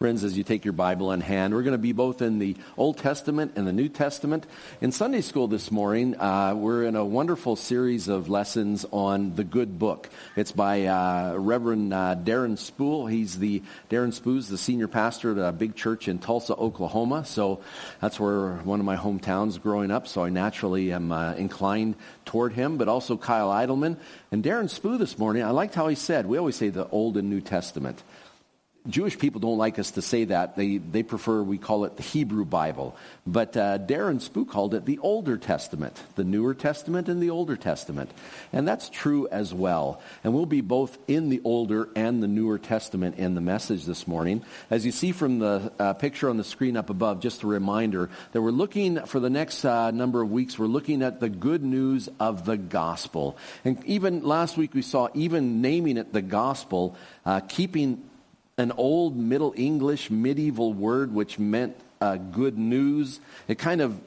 Friends, as you take your Bible in hand, we're going to be both in the Old Testament and the New Testament. In Sunday school this morning, uh, we're in a wonderful series of lessons on the Good Book. It's by uh, Reverend uh, Darren Spoo. He's the Darren Spoo's the senior pastor at a big church in Tulsa, Oklahoma. So that's where one of my hometowns growing up. So I naturally am uh, inclined toward him. But also Kyle Idleman and Darren Spoo this morning. I liked how he said. We always say the Old and New Testament. Jewish people don't like us to say that. They, they prefer, we call it the Hebrew Bible. But uh, Darren Spoo called it the Older Testament, the Newer Testament and the Older Testament. And that's true as well. And we'll be both in the Older and the Newer Testament in the message this morning. As you see from the uh, picture on the screen up above, just a reminder that we're looking, for the next uh, number of weeks, we're looking at the good news of the gospel. And even last week we saw, even naming it the gospel, uh, keeping an old Middle English medieval word which meant uh, good news. It kind of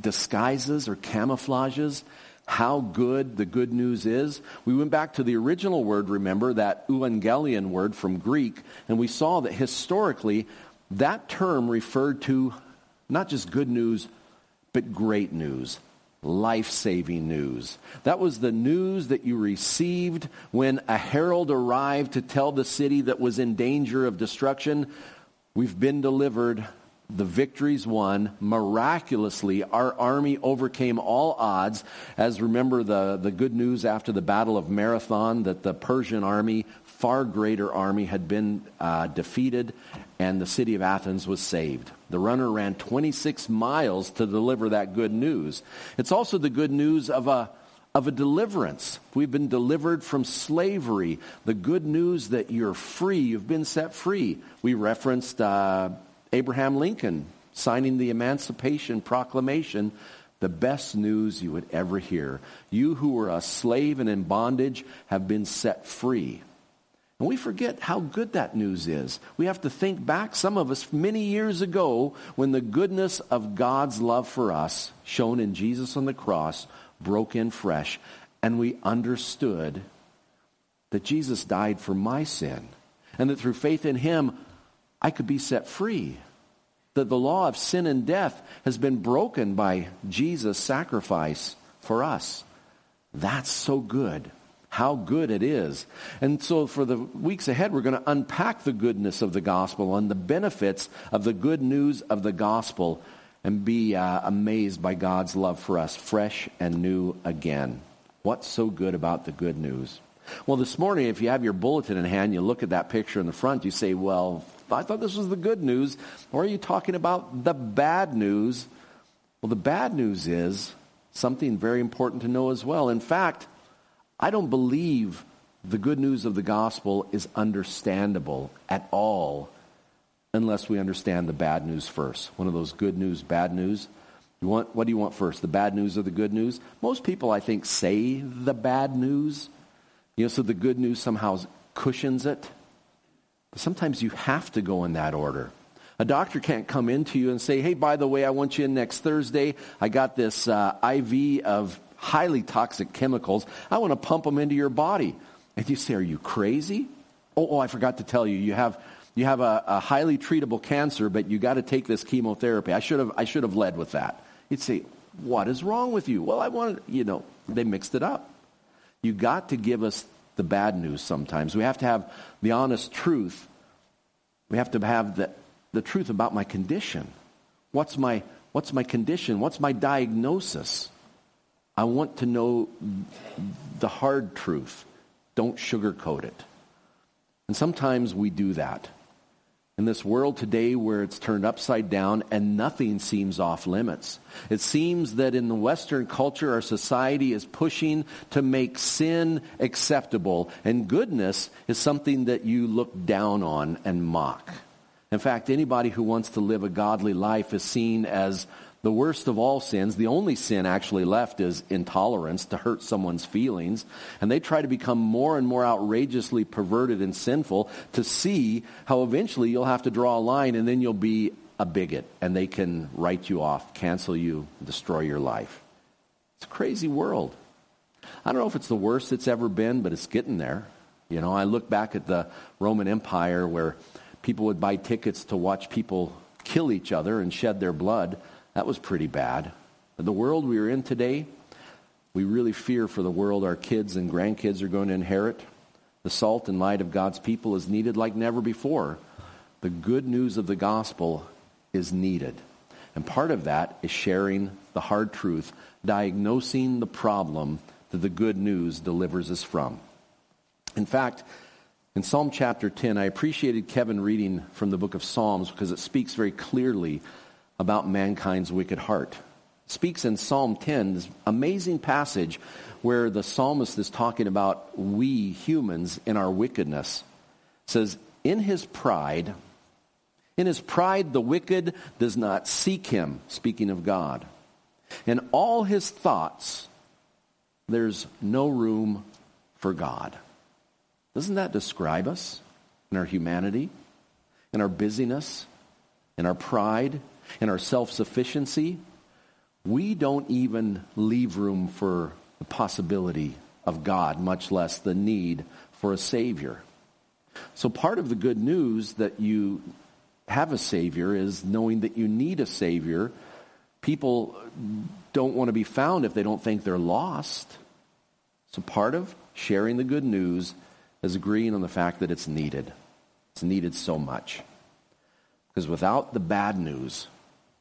disguises or camouflages how good the good news is. We went back to the original word, remember, that evangelion word from Greek, and we saw that historically that term referred to not just good news, but great news life saving news. That was the news that you received when a herald arrived to tell the city that was in danger of destruction, we've been delivered. The victory's won. Miraculously, our army overcame all odds. As remember the, the good news after the Battle of Marathon that the Persian army, far greater army, had been uh, defeated and the city of Athens was saved. The runner ran 26 miles to deliver that good news. It's also the good news of a, of a deliverance. We've been delivered from slavery. The good news that you're free, you've been set free. We referenced uh, Abraham Lincoln signing the Emancipation Proclamation, the best news you would ever hear. You who were a slave and in bondage have been set free. And we forget how good that news is. We have to think back, some of us, many years ago, when the goodness of God's love for us, shown in Jesus on the cross, broke in fresh, and we understood that Jesus died for my sin, and that through faith in him, I could be set free. That the law of sin and death has been broken by Jesus' sacrifice for us. That's so good how good it is. And so for the weeks ahead, we're going to unpack the goodness of the gospel and the benefits of the good news of the gospel and be uh, amazed by God's love for us, fresh and new again. What's so good about the good news? Well, this morning, if you have your bulletin in hand, you look at that picture in the front, you say, well, I thought this was the good news. Or are you talking about the bad news? Well, the bad news is something very important to know as well. In fact, I don't believe the good news of the gospel is understandable at all unless we understand the bad news first. One of those good news, bad news. You want, what do you want first, the bad news or the good news? Most people, I think, say the bad news. You know, so the good news somehow cushions it. But sometimes you have to go in that order. A doctor can't come into you and say, hey, by the way, I want you in next Thursday. I got this uh, IV of highly toxic chemicals. I want to pump them into your body. And you say, are you crazy? Oh, oh I forgot to tell you, you have, you have a, a highly treatable cancer, but you got to take this chemotherapy. I should have, I should have led with that. You'd say, what is wrong with you? Well, I wanted, you know, they mixed it up. You got to give us the bad news sometimes. We have to have the honest truth. We have to have the, the truth about my condition. What's my, what's my condition? What's my diagnosis? I want to know the hard truth. Don't sugarcoat it. And sometimes we do that. In this world today where it's turned upside down and nothing seems off limits. It seems that in the Western culture, our society is pushing to make sin acceptable, and goodness is something that you look down on and mock. In fact, anybody who wants to live a godly life is seen as the worst of all sins, the only sin actually left is intolerance to hurt someone's feelings. And they try to become more and more outrageously perverted and sinful to see how eventually you'll have to draw a line and then you'll be a bigot and they can write you off, cancel you, destroy your life. It's a crazy world. I don't know if it's the worst it's ever been, but it's getting there. You know, I look back at the Roman Empire where people would buy tickets to watch people kill each other and shed their blood. That was pretty bad. The world we are in today, we really fear for the world our kids and grandkids are going to inherit. The salt and light of God's people is needed like never before. The good news of the gospel is needed. And part of that is sharing the hard truth, diagnosing the problem that the good news delivers us from. In fact, in Psalm chapter 10, I appreciated Kevin reading from the book of Psalms because it speaks very clearly about mankind's wicked heart. Speaks in Psalm 10, this amazing passage where the psalmist is talking about we humans in our wickedness. It says, In his pride, in his pride, the wicked does not seek him, speaking of God. In all his thoughts, there's no room for God. Doesn't that describe us in our humanity, in our busyness, in our pride, in our self sufficiency? We don't even leave room for the possibility of God, much less the need for a Savior. So, part of the good news that you have a Savior is knowing that you need a Savior. People don't want to be found if they don't think they're lost. So, part of sharing the good news is agreeing on the fact that it's needed. It's needed so much. Because without the bad news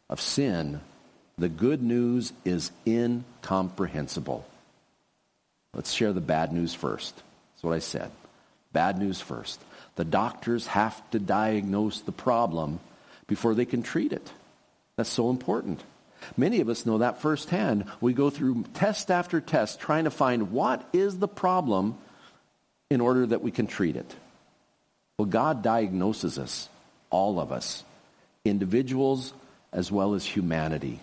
of sin, the good news is incomprehensible. Let's share the bad news first. That's what I said. Bad news first. The doctors have to diagnose the problem before they can treat it. That's so important. Many of us know that firsthand. We go through test after test trying to find what is the problem in order that we can treat it. Well, God diagnoses us, all of us, individuals as well as humanity.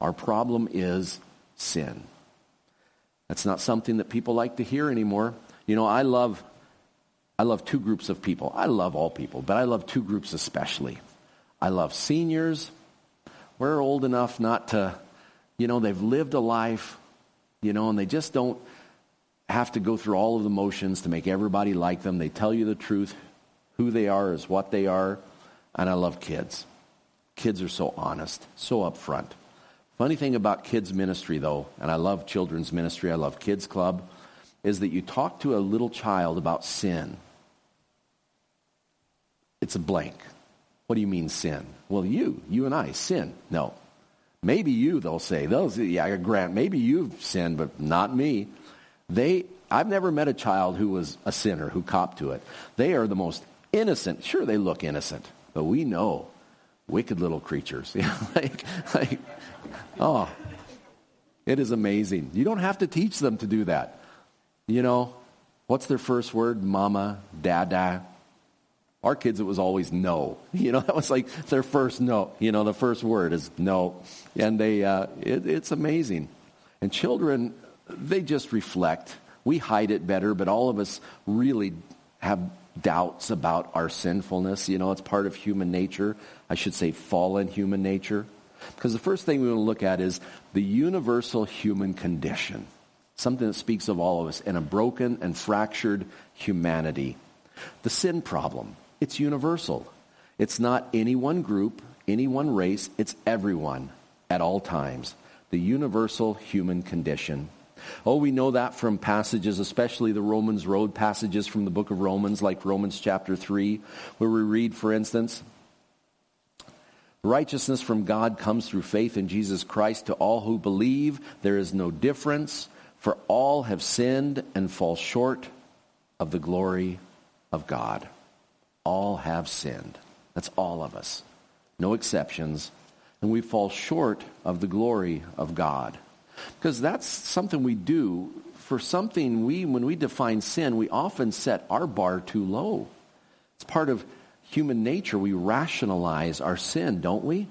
Our problem is sin. That's not something that people like to hear anymore. You know, I love I love two groups of people. I love all people, but I love two groups especially. I love seniors. We're old enough not to, you know, they've lived a life, you know, and they just don't have to go through all of the motions to make everybody like them. They tell you the truth. Who they are is what they are. And I love kids. Kids are so honest, so upfront. Funny thing about kids ministry though, and I love children's ministry, I love kids club, is that you talk to a little child about sin. It's a blank. What do you mean sin? Well, you, you and I, sin. No. Maybe you, they'll say. Those, yeah, grant, maybe you've sinned, but not me. They, I've never met a child who was a sinner who copped to it. They are the most innocent. Sure, they look innocent, but we know wicked little creatures. like, like, oh, it is amazing. You don't have to teach them to do that. You know, what's their first word? Mama, dada. Our kids, it was always no. You know, that was like their first no. You know, the first word is no. And they, uh, it, it's amazing. And children, they just reflect. We hide it better, but all of us really have doubts about our sinfulness. You know, it's part of human nature. I should say fallen human nature. Because the first thing we want to look at is the universal human condition. Something that speaks of all of us in a broken and fractured humanity. The sin problem. It's universal. It's not any one group, any one race. It's everyone at all times. The universal human condition. Oh, we know that from passages, especially the Romans Road passages from the book of Romans, like Romans chapter 3, where we read, for instance, Righteousness from God comes through faith in Jesus Christ to all who believe. There is no difference, for all have sinned and fall short of the glory of God. All have sinned. That's all of us. No exceptions. And we fall short of the glory of God. Because that's something we do. For something we, when we define sin, we often set our bar too low. It's part of human nature. We rationalize our sin, don't we?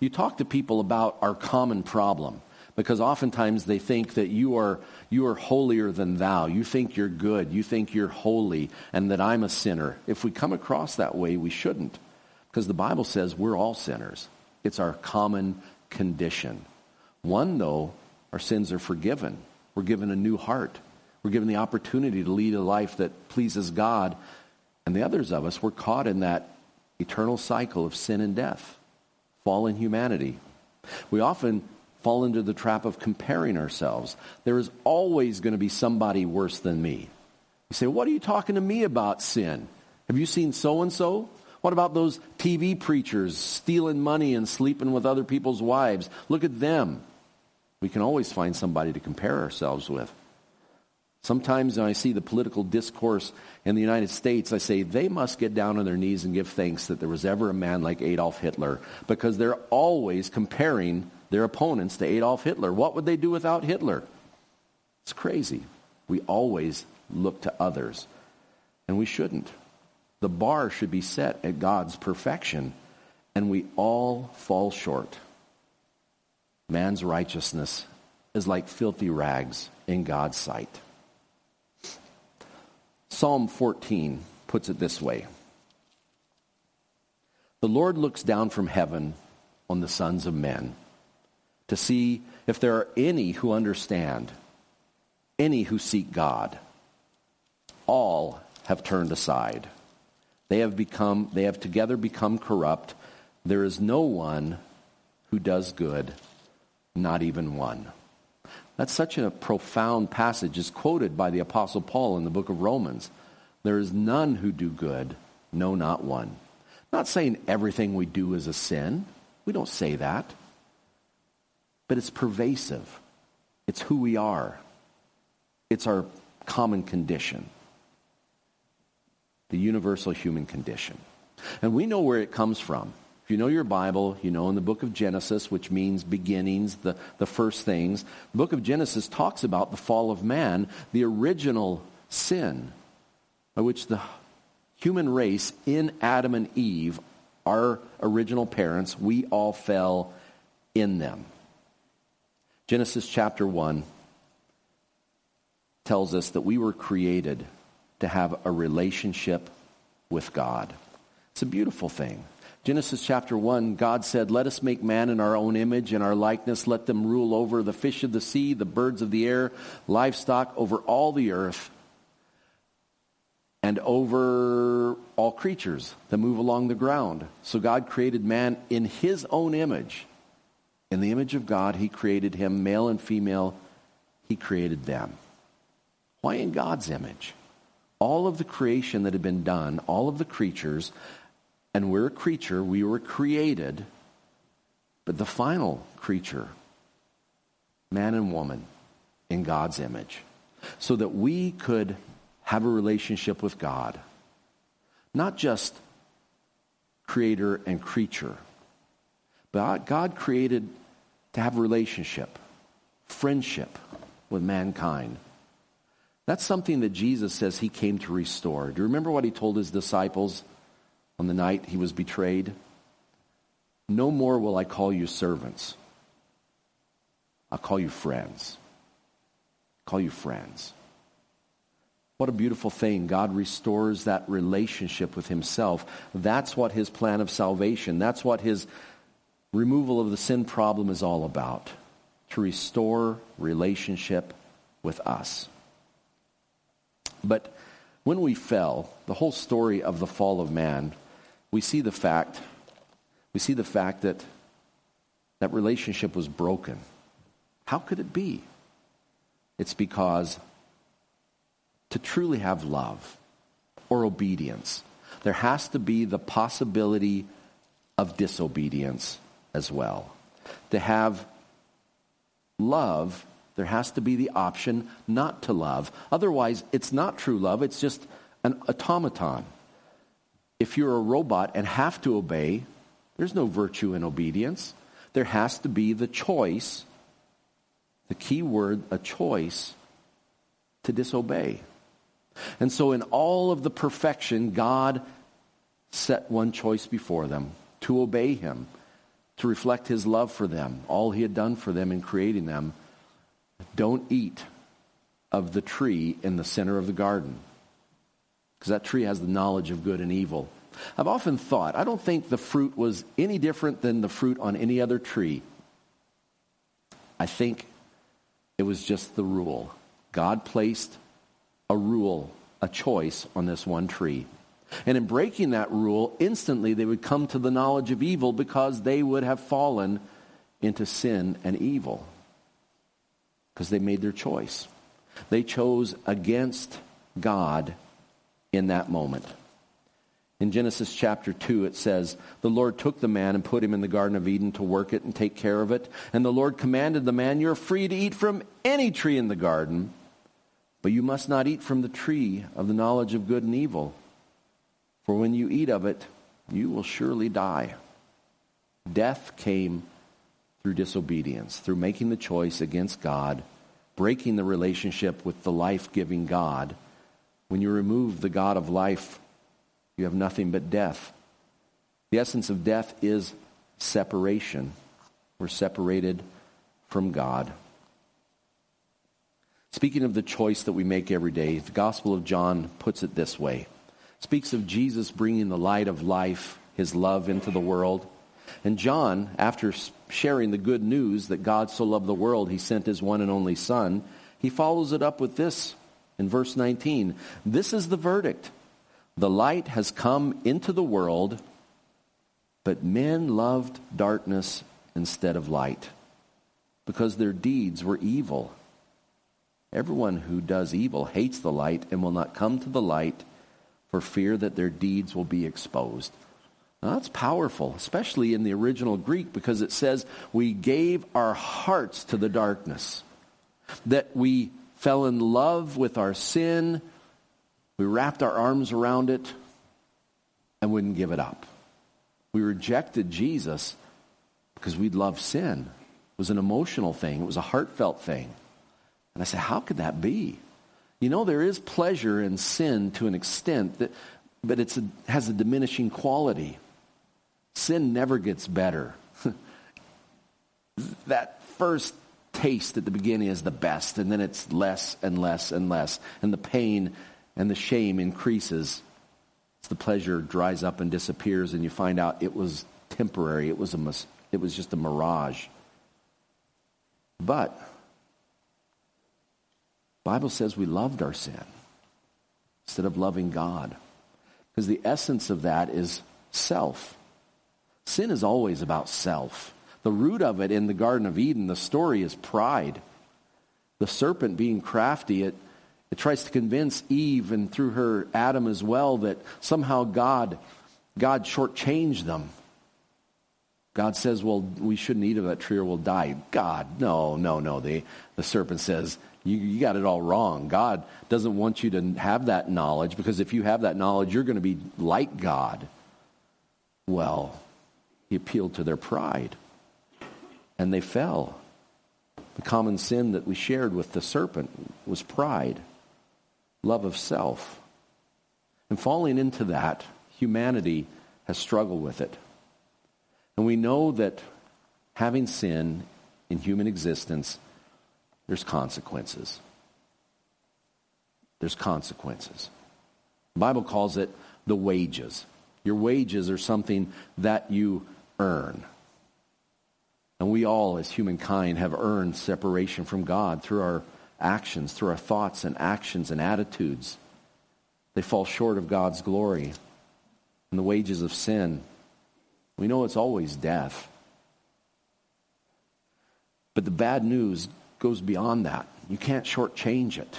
You talk to people about our common problem because oftentimes they think that you are you are holier than thou. You think you're good. You think you're holy and that I'm a sinner. If we come across that way, we shouldn't. Because the Bible says we're all sinners. It's our common condition. One though our sins are forgiven. We're given a new heart. We're given the opportunity to lead a life that pleases God. And the others of us, we're caught in that eternal cycle of sin and death, fallen humanity. We often fall into the trap of comparing ourselves. There is always going to be somebody worse than me. You say, What are you talking to me about sin? Have you seen so and so? What about those TV preachers stealing money and sleeping with other people's wives? Look at them. We can always find somebody to compare ourselves with. Sometimes when I see the political discourse in the United States, I say they must get down on their knees and give thanks that there was ever a man like Adolf Hitler because they're always comparing their opponents to Adolf Hitler. What would they do without Hitler? It's crazy. We always look to others, and we shouldn't. The bar should be set at God's perfection, and we all fall short. Man's righteousness is like filthy rags in God's sight. Psalm 14 puts it this way The Lord looks down from heaven on the sons of men to see if there are any who understand, any who seek God. All have turned aside. They have become they have together become corrupt. There is no one who does good, not even one. That's such a profound passage. It's quoted by the Apostle Paul in the book of Romans. There is none who do good, no, not one. Not saying everything we do is a sin. We don't say that. But it's pervasive. It's who we are. It's our common condition. The universal human condition. And we know where it comes from. If you know your Bible, you know in the book of Genesis, which means beginnings, the, the first things, the book of Genesis talks about the fall of man, the original sin by which the human race in Adam and Eve, our original parents, we all fell in them. Genesis chapter 1 tells us that we were created to have a relationship with God. It's a beautiful thing. Genesis chapter 1, God said, Let us make man in our own image and our likeness. Let them rule over the fish of the sea, the birds of the air, livestock, over all the earth, and over all creatures that move along the ground. So God created man in his own image. In the image of God, he created him, male and female, he created them. Why in God's image? All of the creation that had been done, all of the creatures, and we're a creature, we were created, but the final creature, man and woman, in God's image, so that we could have a relationship with God. Not just creator and creature, but God created to have relationship, friendship with mankind. That's something that Jesus says he came to restore. Do you remember what he told his disciples? On the night he was betrayed, No more will I call you servants. I'll call you friends. call you friends. What a beautiful thing. God restores that relationship with himself. That's what his plan of salvation, that's what his removal of the sin problem is all about. To restore relationship with us. But when we fell, the whole story of the fall of man we see the fact we see the fact that that relationship was broken. How could it be? It's because to truly have love or obedience, there has to be the possibility of disobedience as well. To have love, there has to be the option not to love. Otherwise, it's not true love, it's just an automaton if you're a robot and have to obey, there's no virtue in obedience. There has to be the choice, the key word, a choice to disobey. And so, in all of the perfection, God set one choice before them to obey Him, to reflect His love for them, all He had done for them in creating them. Don't eat of the tree in the center of the garden because that tree has the knowledge of good and evil. I've often thought, I don't think the fruit was any different than the fruit on any other tree. I think it was just the rule. God placed a rule, a choice on this one tree. And in breaking that rule, instantly they would come to the knowledge of evil because they would have fallen into sin and evil. Because they made their choice. They chose against God in that moment. In Genesis chapter 2, it says, The Lord took the man and put him in the Garden of Eden to work it and take care of it. And the Lord commanded the man, You're free to eat from any tree in the garden, but you must not eat from the tree of the knowledge of good and evil. For when you eat of it, you will surely die. Death came through disobedience, through making the choice against God, breaking the relationship with the life giving God. When you remove the God of life, you have nothing but death. The essence of death is separation. We're separated from God. Speaking of the choice that we make every day, the Gospel of John puts it this way speaks of Jesus bringing the light of life, his love into the world. And John, after sharing the good news that God so loved the world, he sent his one and only Son, he follows it up with this in verse 19. This is the verdict. The light has come into the world, but men loved darkness instead of light because their deeds were evil. Everyone who does evil hates the light and will not come to the light for fear that their deeds will be exposed. Now, that's powerful, especially in the original Greek, because it says we gave our hearts to the darkness, that we fell in love with our sin, we wrapped our arms around it, and wouldn't give it up. We rejected Jesus because we loved sin. It was an emotional thing, it was a heartfelt thing. And I said, How could that be? You know, there is pleasure in sin to an extent, that, but it has a diminishing quality. Sin never gets better. that first taste at the beginning is the best, and then it's less and less and less, and the pain and the shame increases. As the pleasure dries up and disappears, and you find out it was temporary. It was a it was just a mirage. But Bible says we loved our sin instead of loving God. Because the essence of that is self. Sin is always about self. The root of it in the Garden of Eden, the story is pride. The serpent being crafty, it, it tries to convince Eve and through her Adam as well that somehow God, God shortchanged them. God says, well, we shouldn't eat of that tree or we'll die. God, no, no, no. The, the serpent says, you, you got it all wrong. God doesn't want you to have that knowledge because if you have that knowledge, you're going to be like God. Well, he appealed to their pride, and they fell. The common sin that we shared with the serpent was pride, love of self. And falling into that, humanity has struggled with it. And we know that having sin in human existence there's consequences. There's consequences. The Bible calls it the wages. Your wages are something that you earn. And we all, as humankind, have earned separation from God through our actions, through our thoughts and actions and attitudes. They fall short of God's glory. And the wages of sin, we know it's always death. But the bad news goes beyond that. You can't shortchange it.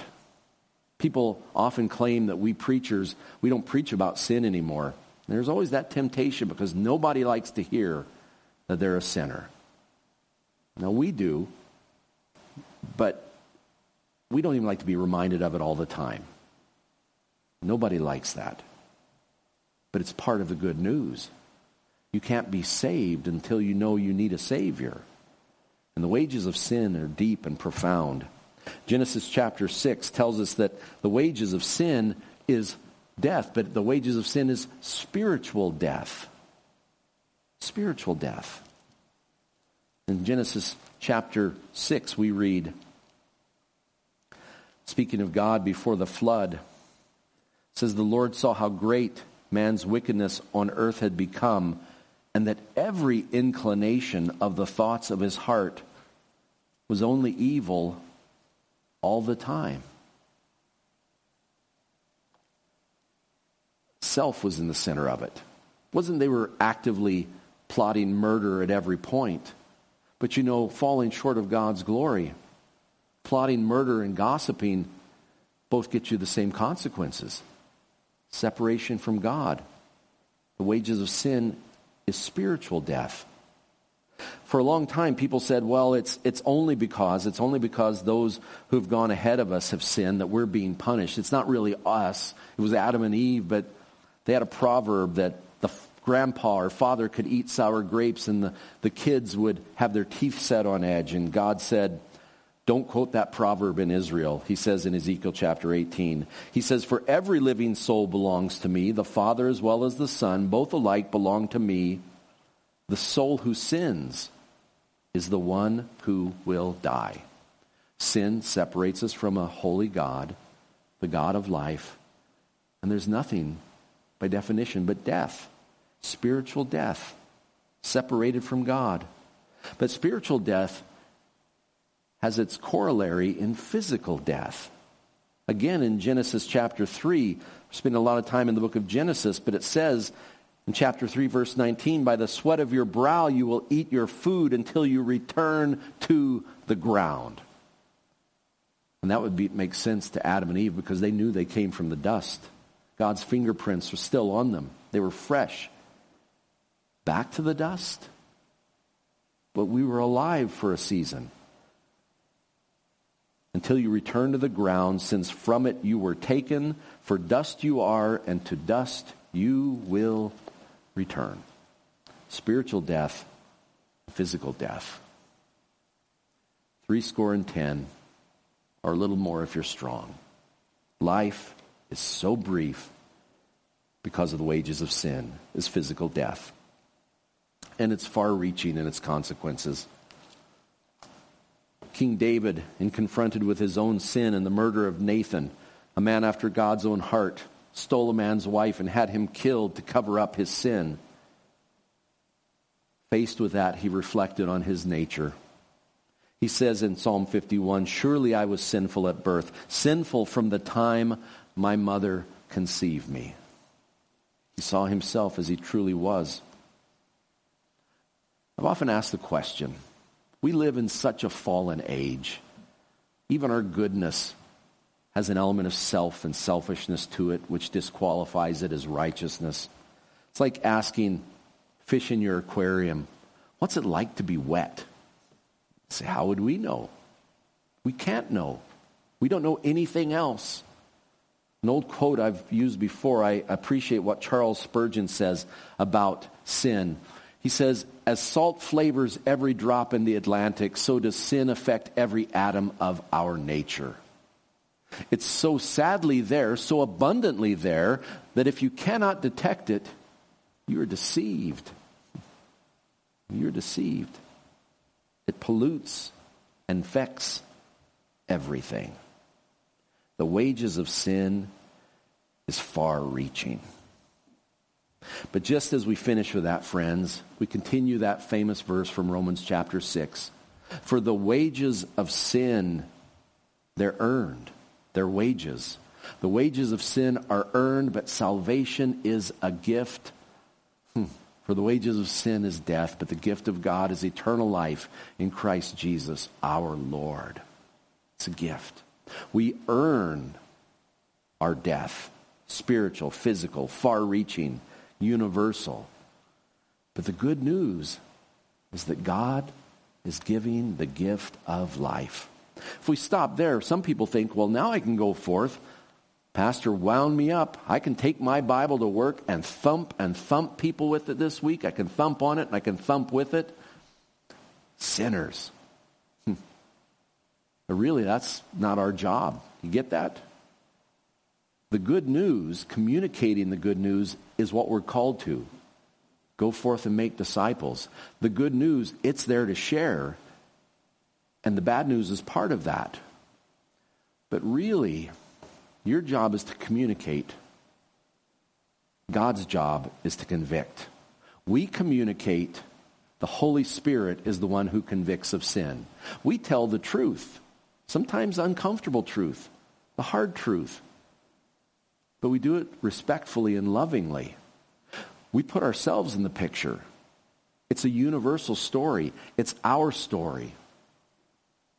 People often claim that we preachers, we don't preach about sin anymore. There's always that temptation because nobody likes to hear that they're a sinner. Now, we do, but we don't even like to be reminded of it all the time. Nobody likes that. But it's part of the good news. You can't be saved until you know you need a Savior. And the wages of sin are deep and profound. Genesis chapter 6 tells us that the wages of sin is death, but the wages of sin is spiritual death. Spiritual death. In Genesis chapter 6, we read, speaking of God before the flood, says, The Lord saw how great man's wickedness on earth had become and that every inclination of the thoughts of his heart was only evil all the time. Self was in the center of it. it wasn't they were actively plotting murder at every point. But you know, falling short of God's glory, plotting murder and gossiping both get you the same consequences separation from God. The wages of sin is spiritual death. For a long time, people said, well, it's, it's only because, it's only because those who've gone ahead of us have sinned that we're being punished. It's not really us. It was Adam and Eve, but they had a proverb that grandpa or father could eat sour grapes and the, the kids would have their teeth set on edge. And God said, don't quote that proverb in Israel. He says in Ezekiel chapter 18. He says, For every living soul belongs to me, the Father as well as the Son, both alike belong to me. The soul who sins is the one who will die. Sin separates us from a holy God, the God of life, and there's nothing, by definition, but death, spiritual death, separated from God. But spiritual death has its corollary in physical death. Again, in Genesis chapter 3, we spend a lot of time in the book of Genesis, but it says in chapter 3, verse 19, by the sweat of your brow you will eat your food until you return to the ground. And that would be, make sense to Adam and Eve because they knew they came from the dust. God's fingerprints were still on them, they were fresh. Back to the dust. But we were alive for a season until you return to the ground, since from it you were taken. For dust you are, and to dust you will return. Spiritual death, physical death. Three score and ten, or a little more if you're strong. Life is so brief because of the wages of sin is physical death. And it's far reaching in its consequences. King David, in confronted with his own sin and the murder of Nathan, a man after God's own heart, stole a man's wife and had him killed to cover up his sin. Faced with that, he reflected on his nature. He says in Psalm 51 Surely I was sinful at birth, sinful from the time my mother conceived me. He saw himself as he truly was. I've often asked the question we live in such a fallen age. Even our goodness has an element of self and selfishness to it, which disqualifies it as righteousness. It's like asking fish in your aquarium, what's it like to be wet? say, how would we know? We can't know. We don't know anything else. An old quote I've used before, I appreciate what Charles Spurgeon says about sin. He says, as salt flavors every drop in the Atlantic, so does sin affect every atom of our nature. It's so sadly there, so abundantly there, that if you cannot detect it, you're deceived. You're deceived. It pollutes, and infects everything. The wages of sin is far reaching. But just as we finish with that, friends, we continue that famous verse from Romans chapter 6. For the wages of sin, they're earned. Their wages. The wages of sin are earned, but salvation is a gift. Hmm. For the wages of sin is death, but the gift of God is eternal life in Christ Jesus our Lord. It's a gift. We earn our death spiritual, physical, far reaching, universal. But the good news is that God is giving the gift of life. If we stop there, some people think, well, now I can go forth. Pastor wound me up. I can take my Bible to work and thump and thump people with it this week. I can thump on it and I can thump with it. Sinners. Hmm. But really, that's not our job. You get that? The good news, communicating the good news, is what we're called to. Go forth and make disciples. The good news, it's there to share. And the bad news is part of that. But really, your job is to communicate. God's job is to convict. We communicate. The Holy Spirit is the one who convicts of sin. We tell the truth, sometimes uncomfortable truth, the hard truth. But we do it respectfully and lovingly. We put ourselves in the picture. It's a universal story. It's our story.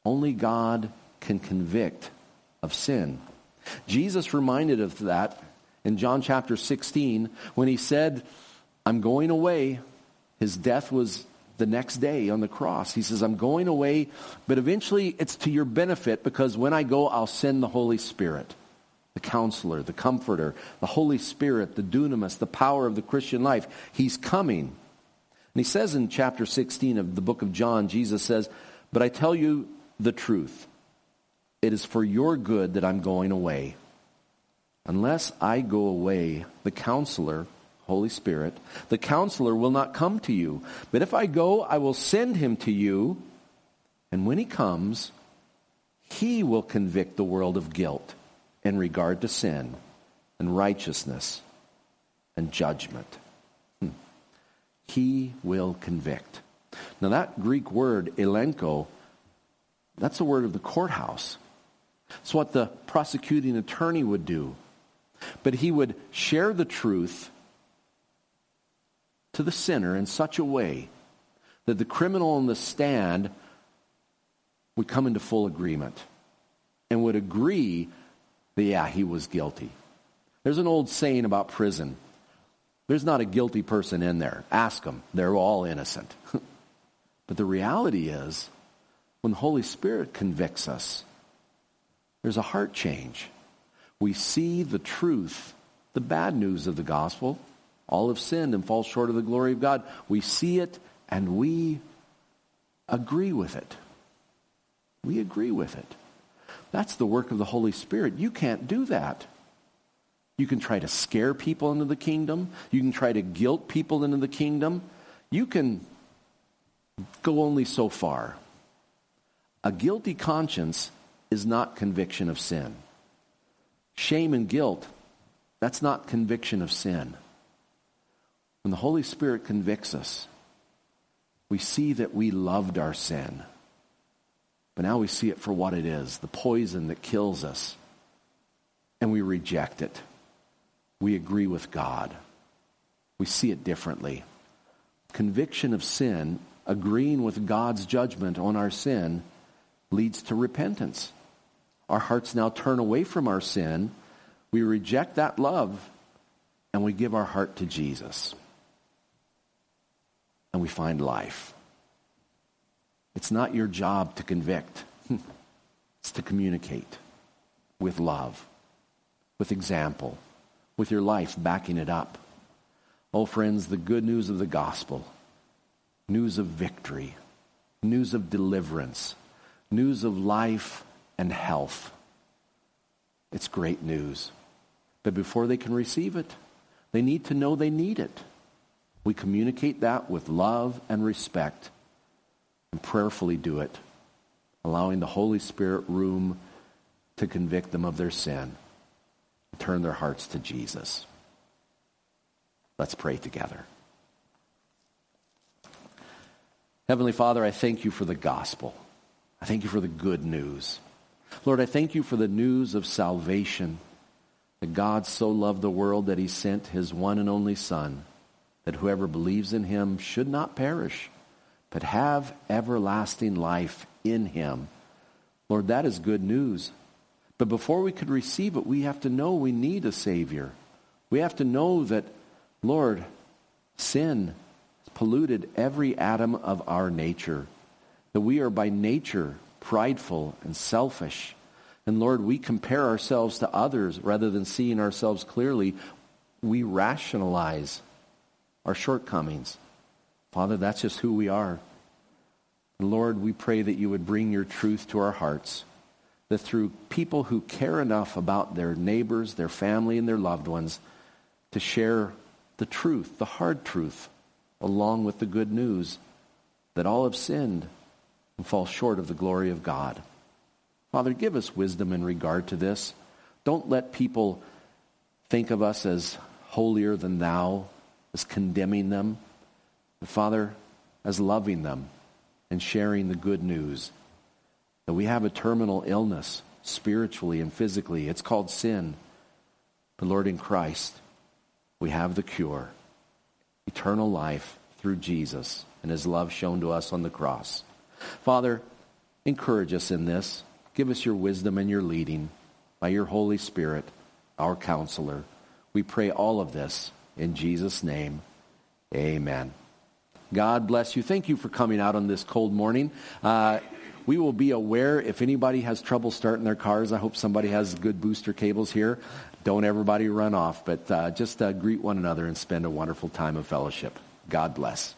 Only God can convict of sin. Jesus reminded of that in John chapter 16 when he said, I'm going away. His death was the next day on the cross. He says, I'm going away, but eventually it's to your benefit because when I go, I'll send the Holy Spirit, the counselor, the comforter, the Holy Spirit, the dunamis, the power of the Christian life. He's coming. And he says in chapter 16 of the book of John, Jesus says, But I tell you the truth. It is for your good that I'm going away. Unless I go away, the counselor, Holy Spirit, the counselor will not come to you. But if I go, I will send him to you. And when he comes, he will convict the world of guilt in regard to sin and righteousness and judgment. Hmm. He will convict. Now, that Greek word, elenko, that's the word of the courthouse. It's what the prosecuting attorney would do. But he would share the truth to the sinner in such a way that the criminal on the stand would come into full agreement and would agree that, yeah, he was guilty. There's an old saying about prison there's not a guilty person in there. Ask them, they're all innocent. but the reality is, when the Holy Spirit convicts us, there's a heart change. We see the truth, the bad news of the gospel, all have sinned and fall short of the glory of God. We see it and we agree with it. We agree with it. That's the work of the Holy Spirit. You can't do that. You can try to scare people into the kingdom. You can try to guilt people into the kingdom. You can go only so far. A guilty conscience is not conviction of sin. Shame and guilt, that's not conviction of sin. When the Holy Spirit convicts us, we see that we loved our sin. But now we see it for what it is the poison that kills us. And we reject it. We agree with God. We see it differently. Conviction of sin, agreeing with God's judgment on our sin, leads to repentance. Our hearts now turn away from our sin. We reject that love and we give our heart to Jesus and we find life. It's not your job to convict, it's to communicate with love, with example, with your life backing it up. Oh, friends, the good news of the gospel, news of victory, news of deliverance, news of life and health. It's great news. But before they can receive it, they need to know they need it. We communicate that with love and respect and prayerfully do it, allowing the Holy Spirit room to convict them of their sin and turn their hearts to Jesus. Let's pray together. Heavenly Father, I thank you for the gospel. I thank you for the good news. Lord, I thank you for the news of salvation, that God so loved the world that he sent his one and only Son that whoever believes in him should not perish, but have everlasting life in him. Lord, that is good news. But before we could receive it, we have to know we need a Savior. We have to know that, Lord, sin polluted every atom of our nature, that we are by nature prideful and selfish. And Lord, we compare ourselves to others rather than seeing ourselves clearly. We rationalize our shortcomings. Father, that's just who we are. Lord, we pray that you would bring your truth to our hearts, that through people who care enough about their neighbors, their family, and their loved ones to share the truth, the hard truth, along with the good news that all have sinned and fall short of the glory of God. Father, give us wisdom in regard to this. Don't let people think of us as holier than thou, as condemning them, but Father, as loving them and sharing the good news that we have a terminal illness spiritually and physically. It's called sin. But Lord, in Christ, we have the cure eternal life through Jesus and his love shown to us on the cross. Father, encourage us in this. Give us your wisdom and your leading by your Holy Spirit, our counselor. We pray all of this in Jesus' name. Amen. God bless you. Thank you for coming out on this cold morning. Uh, we will be aware if anybody has trouble starting their cars. I hope somebody has good booster cables here. Don't everybody run off, but uh, just uh, greet one another and spend a wonderful time of fellowship. God bless.